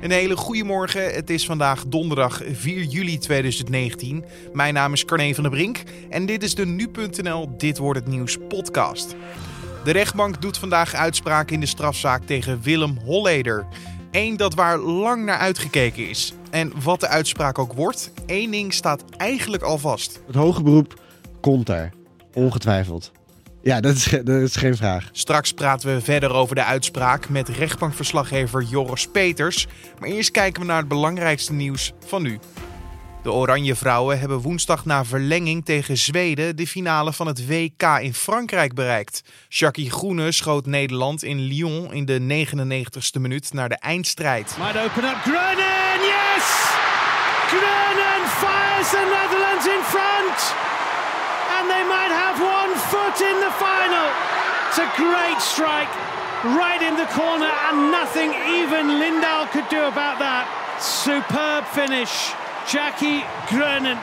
Een hele goede morgen. Het is vandaag donderdag 4 juli 2019. Mijn naam is Carne van der Brink en dit is de nu.nl Dit wordt het nieuws podcast. De rechtbank doet vandaag uitspraak in de strafzaak tegen Willem Holleder. Eén dat waar lang naar uitgekeken is. En wat de uitspraak ook wordt, één ding staat eigenlijk al vast. Het hoge beroep komt er. Ongetwijfeld. Ja, dat is, dat is geen vraag. Straks praten we verder over de uitspraak met rechtbankverslaggever Joris Peters. Maar eerst kijken we naar het belangrijkste nieuws van nu. De Oranje Vrouwen hebben woensdag na verlenging tegen Zweden de finale van het WK in Frankrijk bereikt. Jackie Groene schoot Nederland in Lyon in de 99ste minuut naar de eindstrijd. Might open up Grunen, yes! Grunen fires the Netherlands in front! And they might have one foot in the final. It's a great strike, right in the corner, and nothing even Lindahl could do about that. Superb finish. Jackie Grunen.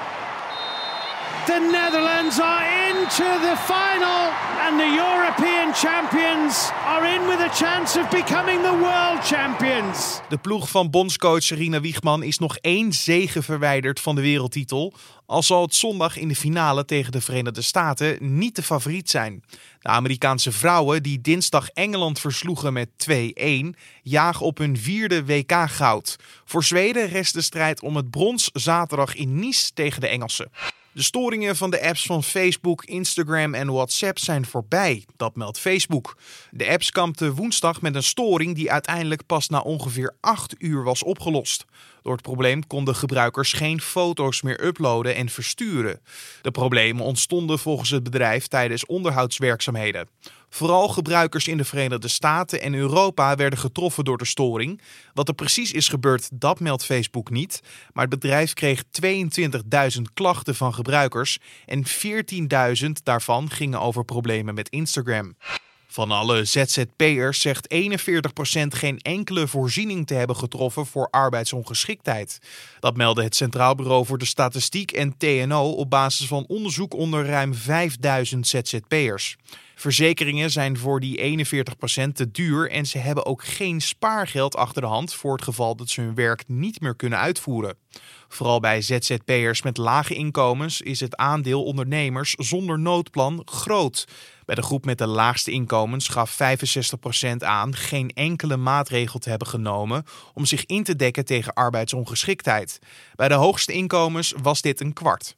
The Netherlands are into the final, and the European champions are in with a chance of becoming the world champions. De ploeg van bondscoach Rina Wiegman is nog één zege verwijderd van de wereldtitel. Al zal het zondag in de finale tegen de Verenigde Staten niet de favoriet zijn. De Amerikaanse vrouwen die dinsdag Engeland versloegen met 2-1 jagen op hun vierde WK-goud. Voor Zweden rest de strijd om het brons zaterdag in Nice tegen de Engelsen. De storingen van de apps van Facebook, Instagram en WhatsApp zijn voorbij, dat meldt Facebook. De apps kampten woensdag met een storing die uiteindelijk pas na ongeveer 8 uur was opgelost. Door het probleem konden gebruikers geen foto's meer uploaden en versturen. De problemen ontstonden volgens het bedrijf tijdens onderhoudswerkzaamheden. Vooral gebruikers in de Verenigde Staten en Europa werden getroffen door de storing. Wat er precies is gebeurd, dat meldt Facebook niet. Maar het bedrijf kreeg 22.000 klachten van gebruikers en 14.000 daarvan gingen over problemen met Instagram. Van alle ZZP'ers zegt 41% geen enkele voorziening te hebben getroffen voor arbeidsongeschiktheid. Dat meldde het Centraal Bureau voor de Statistiek en TNO op basis van onderzoek onder ruim 5000 ZZP'ers. Verzekeringen zijn voor die 41% te duur en ze hebben ook geen spaargeld achter de hand voor het geval dat ze hun werk niet meer kunnen uitvoeren. Vooral bij ZZP'ers met lage inkomens is het aandeel ondernemers zonder noodplan groot. Bij de groep met de laagste inkomens gaf 65% aan geen enkele maatregel te hebben genomen om zich in te dekken tegen arbeidsongeschiktheid. Bij de hoogste inkomens was dit een kwart.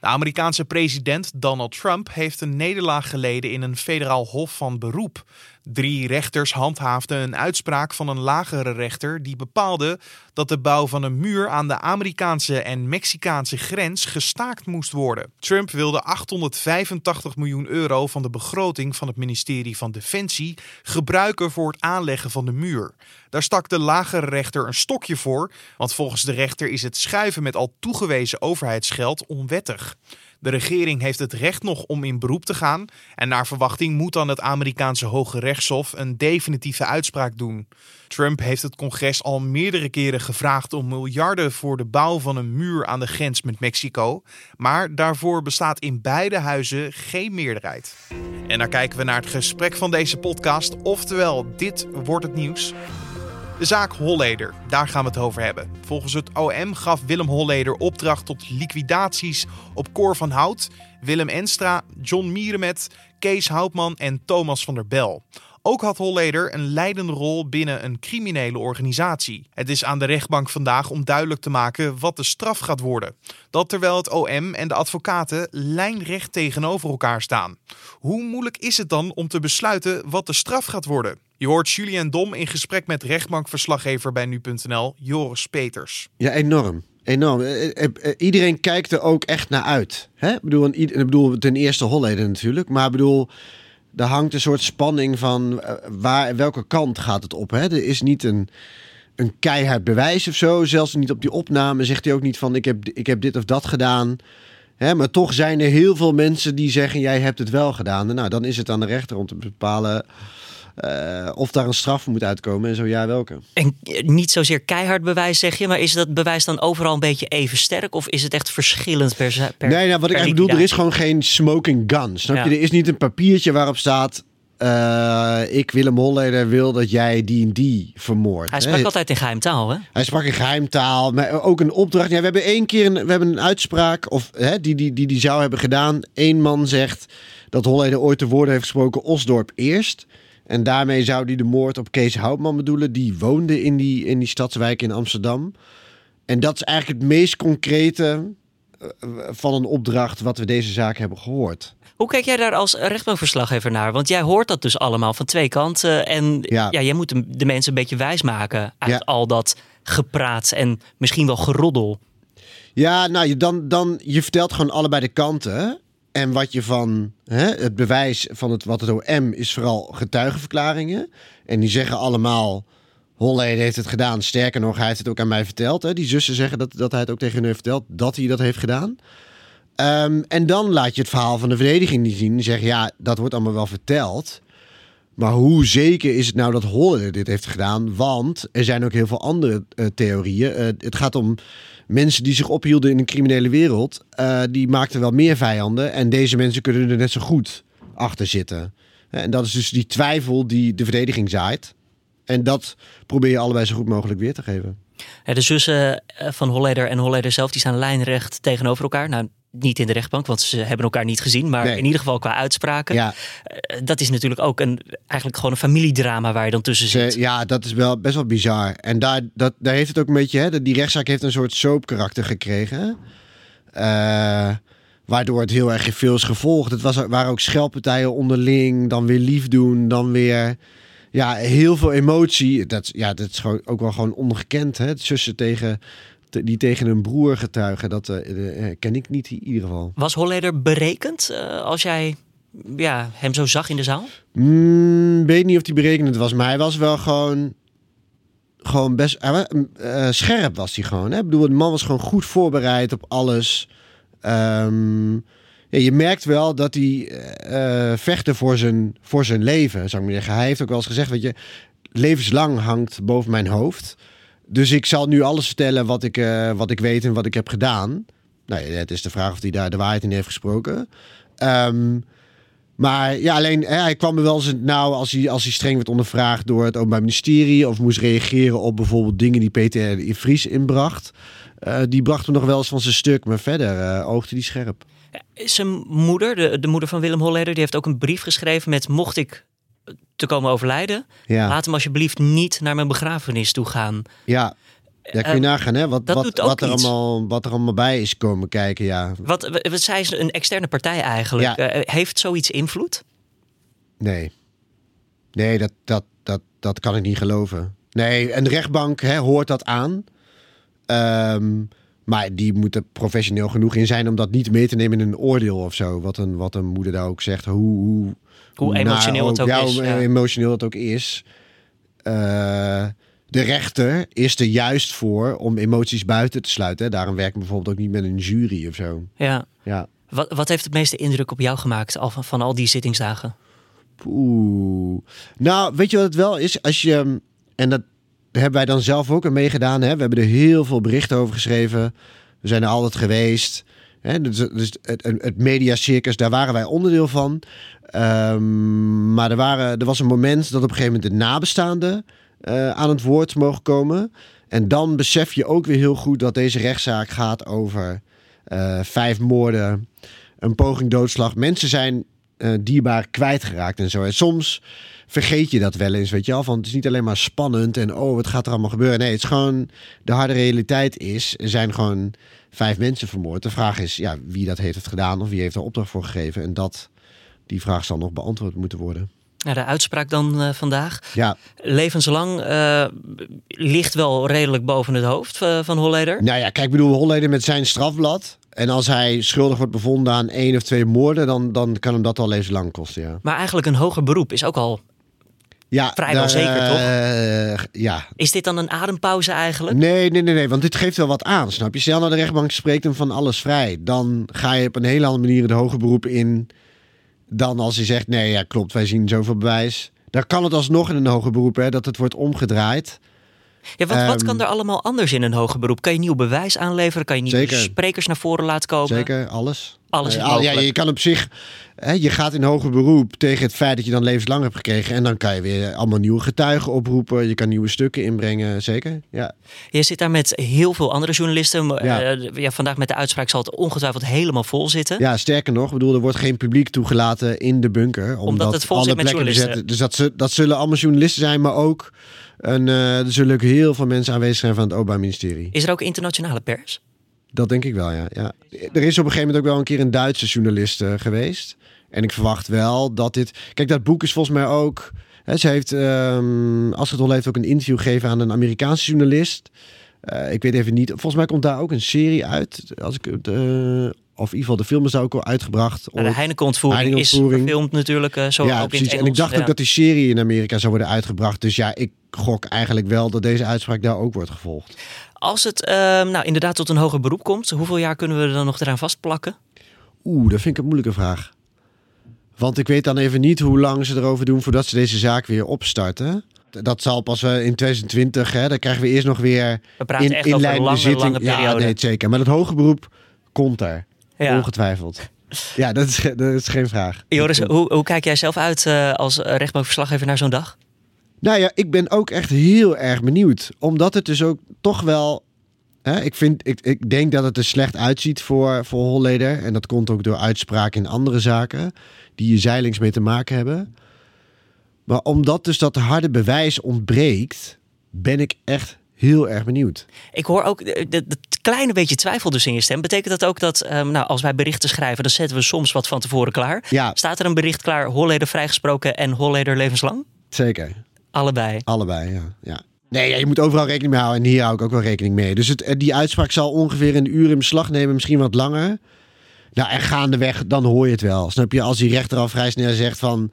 De Amerikaanse president Donald Trump heeft een nederlaag geleden in een federaal hof van beroep. Drie rechters handhaafden een uitspraak van een lagere rechter die bepaalde dat de bouw van een muur aan de Amerikaanse en Mexicaanse grens gestaakt moest worden. Trump wilde 885 miljoen euro van de begroting van het ministerie van Defensie gebruiken voor het aanleggen van de muur. Daar stak de lagere rechter een stokje voor, want volgens de rechter is het schuiven met al toegewezen overheidsgeld onwettig. De regering heeft het recht nog om in beroep te gaan en naar verwachting moet dan het Amerikaanse Hoge Rechtshof een definitieve uitspraak doen. Trump heeft het congres al meerdere keren gevraagd om miljarden voor de bouw van een muur aan de grens met Mexico, maar daarvoor bestaat in beide huizen geen meerderheid. En dan kijken we naar het gesprek van deze podcast, oftewel dit wordt het nieuws. De zaak Holleder, daar gaan we het over hebben. Volgens het OM gaf Willem Holleder opdracht tot liquidaties op Cor van Hout, Willem Enstra, John Mierenmet, Kees Houtman en Thomas van der Bel. Ook had Holleder een leidende rol binnen een criminele organisatie. Het is aan de rechtbank vandaag om duidelijk te maken wat de straf gaat worden. Dat terwijl het OM en de advocaten lijnrecht tegenover elkaar staan. Hoe moeilijk is het dan om te besluiten wat de straf gaat worden? Je hoort Julian Dom in gesprek met rechtbankverslaggever bij nu.nl, Joris Peters. Ja, enorm. Enorm. Eh, eh, eh, Iedereen kijkt er ook echt naar uit. Hè? Ik, bedoel, ik bedoel, ten eerste Holleden natuurlijk. Maar ik bedoel, er hangt een soort spanning van waar, welke kant gaat het op. Hè? Er is niet een, een keihard bewijs of zo. Zelfs niet op die opname zegt hij ook niet van ik heb, ik heb dit of dat gedaan. Hè? Maar toch zijn er heel veel mensen die zeggen jij hebt het wel gedaan. nou, dan is het aan de rechter om te bepalen uh, of daar een straf moet uitkomen en zo ja, welke? En niet zozeer keihard bewijs zeg je, maar is dat bewijs dan overal een beetje even sterk of is het echt verschillend per, per Nee, nou, wat ik eigenlijk bedoel, er is gewoon geen smoking gun. Snap je? Er is niet een papiertje waarop staat eh, ik, Willem Holleder, wil dat jij die en die vermoordt. Hij hè. sprak altijd in geheimtaal, hè? Hij sprak in geheimtaal, maar ook een opdracht. Ja, we hebben één keer een, we hebben een uitspraak of, hè, die, die, die die zou hebben gedaan. Eén man zegt dat Holleder ooit de woorden heeft gesproken Osdorp eerst. En daarmee zou hij de moord op Kees Houtman bedoelen. Die woonde in die, in die stadswijk in Amsterdam. En dat is eigenlijk het meest concrete eh, van een opdracht wat we deze zaak hebben gehoord. Hoe kijk jij daar als rechtbankverslaggever naar? Want jij hoort dat dus allemaal van twee kanten. En ja, Ja. jij moet de- mensen een beetje wijsmaken uit Ja. al dat gepraat en misschien wel geroddel. Ja, nou, je, dan, dan, je vertelt gewoon allebei de kanten. En wat je van hè, het bewijs van het, wat het OM is vooral getuigenverklaringen. En die zeggen allemaal, Holleder heeft het gedaan. Sterker nog, hij heeft het ook aan mij verteld. Hè. Die zussen zeggen dat, dat hij het ook tegen hun heeft verteld, dat hij dat heeft gedaan. Ehm, en dan laat je het verhaal van de verdediging niet zien. Zeggen, ja, dat wordt allemaal wel verteld. Maar hoe zeker is het nou dat Holleder dit heeft gedaan? Want er zijn ook heel veel andere eh, theorieën. Eh, het gaat om mensen die zich ophielden in een criminele wereld. eh, die maakten wel meer vijanden. En deze mensen kunnen er net zo goed achter zitten. En dat is dus die twijfel die de verdediging zaait. En dat probeer je allebei zo goed mogelijk weer te geven. De zussen van Holleder en Holleder zelf die staan lijnrecht tegenover elkaar. Nou, niet in de rechtbank, want ze hebben elkaar niet gezien. Maar Nee. in ieder geval qua uitspraken. Ja, Eh, Dat is natuurlijk ook een, eigenlijk gewoon een familiedrama waar je dan tussen zit. ja, dat is wel best wel bizar. En daar, dat, daar heeft het ook een beetje... Hè, die rechtszaak heeft een soort soapkarakter gekregen. Eh, waardoor het heel erg veel is gevolgd. Het was, waren ook scheldpartijen onderling. Dan weer lief doen. Dan weer... Ja, heel veel emotie. Dat, ja, dat is gewoon, ook wel gewoon ongekend. Hè? Zussen tegen, te- die tegen een broer getuigen. Dat eh, eh, ken ik niet in ieder geval. Was Holleder berekend eh, als jij ja, hem zo zag in de zaal? Mm, weet niet of hij berekenend was, maar hij was wel gewoon. Gewoon best. eh, scherp was hij gewoon. Hè? Ik bedoel, de man was gewoon goed voorbereid op alles. Ehm, ja, je merkt wel dat hij eh, vechtte voor zijn, voor zijn leven, zou ik maar zeggen. Hij heeft ook wel eens gezegd: Weet je, levenslang hangt boven mijn hoofd. Dus ik zal nu alles vertellen wat ik, eh, wat ik weet en wat ik heb gedaan. Nou, het is de vraag of hij daar de waarheid in heeft gesproken. Ehm, maar ja, alleen hè, hij kwam er wel eens nou als hij, als hij streng werd ondervraagd door het Openbaar Ministerie. of moest reageren op bijvoorbeeld dingen die Peter de Vries inbracht. Eh, die bracht hem nog wel eens van zijn stuk, maar verder eh, oogde die scherp. Zijn moeder, de, de moeder van Willem Holleder, die heeft ook een brief geschreven met mocht ik te komen overlijden, Ja, laat hem alsjeblieft niet naar mijn begrafenis toe gaan. ja. ja kun je Eh, nagaan hè? Wat, wat, wat, er iets. allemaal, wat er allemaal bij is komen kijken. Ja, Wat, wat zij is een externe partij eigenlijk. Ja. Eh, heeft zoiets invloed? nee. Nee, dat, dat, dat, dat kan ik niet geloven. Nee, een rechtbank hè, hoort dat aan. Ehm, maar die moeten professioneel genoeg in zijn om dat niet mee te nemen in een oordeel of zo. Wat een, wat een moeder daar ook zegt. Hoe, hoe, Hoe naar emotioneel het ook is, hoe ja. emotioneel het ook is. Eh, de rechter is er juist voor om emoties buiten te sluiten. hè. Daarom werken we bijvoorbeeld ook niet met een jury of zo. Ja. Ja. Wat, wat heeft het meeste indruk op jou gemaakt al van, van al die zittingsdagen? Oeh. Nou, weet je wat het wel is? Als je, en dat hebben wij dan zelf ook aan meegedaan. Hè? We hebben er heel veel berichten over geschreven. We zijn er altijd geweest. Dus, dus het, het, het mediacircus, daar waren wij onderdeel van. Ehm, maar er, waren, er was een moment dat op een gegeven moment de nabestaanden eh, aan het woord mogen komen. En dan besef je ook weer heel goed dat deze rechtszaak gaat over eh, vijf moorden, een poging doodslag. Mensen zijn eh, dierbaar kwijtgeraakt en zo. En soms vergeet je dat wel eens, weet je wel. Van het is niet alleen maar spannend en oh, wat gaat er allemaal gebeuren. Nee, het is gewoon de harde realiteit is, er zijn gewoon vijf mensen vermoord. De vraag is, ja, wie dat heeft het gedaan of wie heeft er opdracht voor gegeven. En dat, die vraag zal nog beantwoord moeten worden. Nou, de uitspraak dan eh, vandaag. Ja, Levenslang eh, ligt wel redelijk boven het hoofd van Holleder. nou ja, kijk, ik bedoel, Holleder met zijn strafblad. En als hij schuldig wordt bevonden aan één of twee moorden, dan, dan kan hem dat al levenslang kosten, ja. Maar eigenlijk een hoger beroep is ook al... ja Vrijwel daar, zeker, toch? eh, ja, Is dit dan een adempauze eigenlijk? Nee, nee, nee, nee, want dit geeft wel wat aan, snap je? Stel nou de rechtbank spreekt hem van alles vrij. Dan ga je op een hele andere manier de hoge beroep in dan als hij zegt, nee, ja, klopt, wij zien zoveel bewijs. Dan kan het alsnog in een hoger beroep, hè, dat het wordt omgedraaid. Ja, wat, wat Ehm, kan er allemaal anders in een hoger beroep? Kan je nieuw bewijs aanleveren? Kan je nieuwe Zeker. sprekers naar voren laten komen? Zeker, alles. Alles is Eh, ja, je kan op zich, hè, je gaat in hoger beroep tegen het feit dat je dan levenslang hebt gekregen. En dan kan je weer allemaal nieuwe getuigen oproepen. Je kan nieuwe stukken inbrengen, zeker. Ja, Je zit daar met heel veel andere journalisten. Ja. Ja. ja, vandaag met de uitspraak zal het ongetwijfeld helemaal vol zitten. ja sterker nog, ik bedoel, er wordt geen publiek toegelaten in de bunker. Omdat, het vol alle zit met plekken journalisten. bezetten. Dus dat, ze, dat zullen allemaal journalisten zijn, maar ook een, eh, er zullen ook heel veel mensen aanwezig zijn van het Openbaar Ministerie. Is er ook internationale pers? Dat denk ik wel, ja. ja. Er is op een gegeven moment ook wel een keer een Duitse journalist eh, geweest. En ik verwacht wel dat dit... Kijk, dat boek is volgens mij ook... Hè, ze heeft... ehm Astrid Holle heeft ook een interview gegeven aan een Amerikaanse journalist. Eh, ik weet even niet... Volgens mij komt daar ook een serie uit. Als ik het... eh, of in ieder geval de film is daar ook al uitgebracht. Nou, de. Heineken-ontvoering is gefilmd natuurlijk. eh, zo ja, ook in precies. En ik dacht ja. ook dat die serie in Amerika zou worden uitgebracht. Dus ja, ik gok eigenlijk wel dat deze uitspraak daar ook wordt gevolgd. Als het ehm, nou, inderdaad tot een hoger beroep komt, hoeveel jaar kunnen we er dan nog eraan vastplakken? Oeh, dat vind ik een moeilijke vraag. Want ik weet dan even niet hoe lang ze erover doen voordat ze deze zaak weer opstarten. Dat zal pas wel in 2020, hè, dan krijgen we eerst nog weer We praten in, echt over een lange, zitting. lange Ja, periode. nee, zeker. Maar het hoge beroep komt er. Ja. Ongetwijfeld. Ja, dat is, dat is geen vraag. Joris, hoe, hoe kijk jij zelf uit eh, als rechtbankverslaggever naar zo'n dag? Nou ja, ik ben ook echt heel erg benieuwd. Omdat het dus ook toch wel... Hè, ik, vind, ik, ik denk dat het er slecht uitziet voor, voor Holleder. En dat komt ook door uitspraken in andere zaken... die hier zeilings mee te maken hebben. Maar omdat dus dat harde bewijs ontbreekt... ben ik echt heel erg benieuwd. Ik hoor ook eh, dat kleine beetje twijfel dus in je stem. Betekent dat ook dat ehm, nou, als wij berichten schrijven, dan zetten we soms wat van tevoren klaar? Ja, Staat er een bericht klaar, Holleder vrijgesproken en Holleder levenslang? zeker. Allebei. Allebei, ja. ja. Nee, ja, je moet overal rekening mee houden. En hier hou ik ook wel rekening mee. Dus het, die uitspraak zal ongeveer een uur in beslag nemen. Misschien wat langer. Nou, en gaandeweg, dan hoor je het wel. Snap je? Als die rechter al vrij snel zegt van...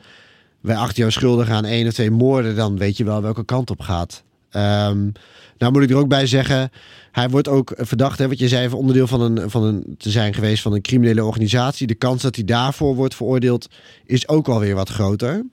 wij achten jou schuldig aan één of twee moorden... dan weet je wel welke kant op gaat. Ehm, nou moet ik er ook bij zeggen... hij wordt ook verdacht, hè, wat je zei... van onderdeel van een, van een, te zijn geweest van een criminele organisatie. De kans dat hij daarvoor wordt veroordeeld... is ook alweer wat groter.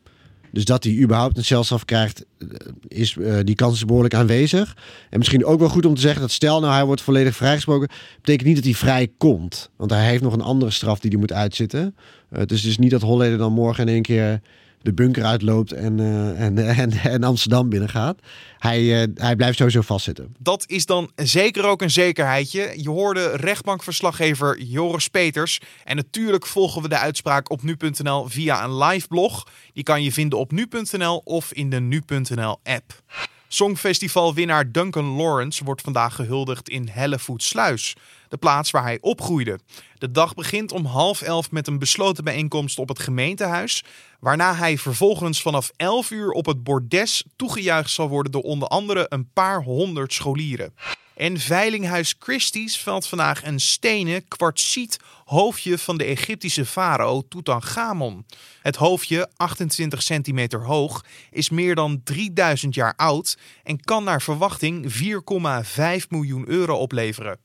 Dus dat hij überhaupt een celstraf krijgt, eh, is, eh, die kans is behoorlijk aanwezig. En misschien ook wel goed om te zeggen dat stel nou hij wordt volledig vrijgesproken, betekent niet dat hij vrij komt. Want hij heeft nog een andere straf die hij moet uitzitten. Eh, dus het is niet dat Holleder dan morgen in één keer de bunker uitloopt en, eh, en, en, en Amsterdam binnengaat. Hij, eh, hij blijft sowieso vastzitten. Dat is dan zeker ook een zekerheidje. Je hoorde rechtbankverslaggever Joris Peters. En natuurlijk volgen we de uitspraak op nu.nl via een live blog. Die kan je vinden op nu.nl of in de nu.nl app. Songfestivalwinnaar Duncan Lawrence wordt vandaag gehuldigd in Hellevoetsluis, de plaats waar hij opgroeide. De dag begint om half elf met een besloten bijeenkomst op het gemeentehuis, waarna hij vervolgens vanaf 11 uur op het bordes toegejuicht zal worden door onder andere een paar honderd scholieren. En Veilinghuis Christie's valt vandaag een stenen kwartsiet hoofdje van de Egyptische farao Tutankhamon. Het hoofdje, 28 centimeter hoog, is meer dan 3000 jaar oud en kan naar verwachting 4,5 miljoen euro opleveren.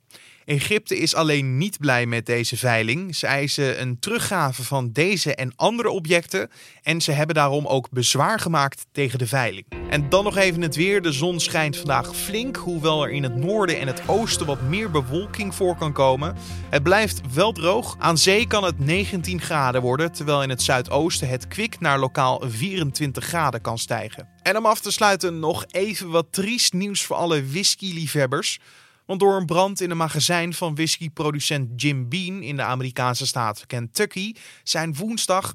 Egypte is alleen niet blij met deze veiling. Ze eisen een teruggave van deze en andere objecten. En ze hebben daarom ook bezwaar gemaakt tegen de veiling. En dan nog even het weer. De zon schijnt vandaag flink, hoewel er in het noorden en het oosten wat meer bewolking voor kan komen. Het blijft wel droog. Aan zee kan het 19 graden worden, terwijl in het zuidoosten het kwik naar lokaal 24 graden kan stijgen. En om af te sluiten nog even wat triest nieuws voor alle whisky-liefhebbers. Want door een brand in een magazijn van whiskyproducent Jim Beam in de Amerikaanse staat Kentucky zijn woensdag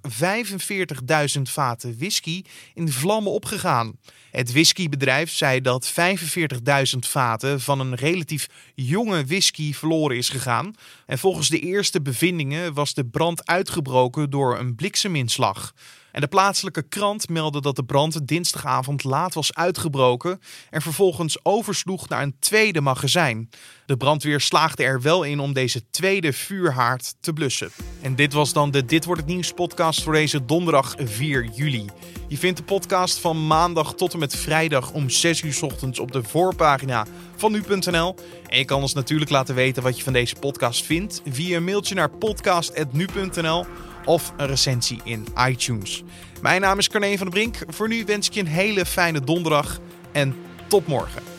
45.000 vaten whisky in vlammen opgegaan. Het whiskybedrijf zei dat 45.000 vaten van een relatief jonge whisky verloren is gegaan. En volgens de eerste bevindingen was de brand uitgebroken door een blikseminslag. En de plaatselijke krant meldde dat de brand dinsdagavond laat was uitgebroken en vervolgens oversloeg naar een tweede magazijn. De brandweer slaagde er wel in om deze tweede vuurhaard te blussen. En dit was dan de Dit wordt het nieuws podcast voor deze donderdag 4 juli. Je vindt de podcast van maandag tot en met vrijdag om 6 uur ochtends op de voorpagina van nu.nl. En je kan ons natuurlijk laten weten wat je van deze podcast vindt via een mailtje naar podcast.nu.nl of een recensie in iTunes. Mijn naam is Carne van der Brink. Voor nu wens ik je een hele fijne donderdag en tot morgen.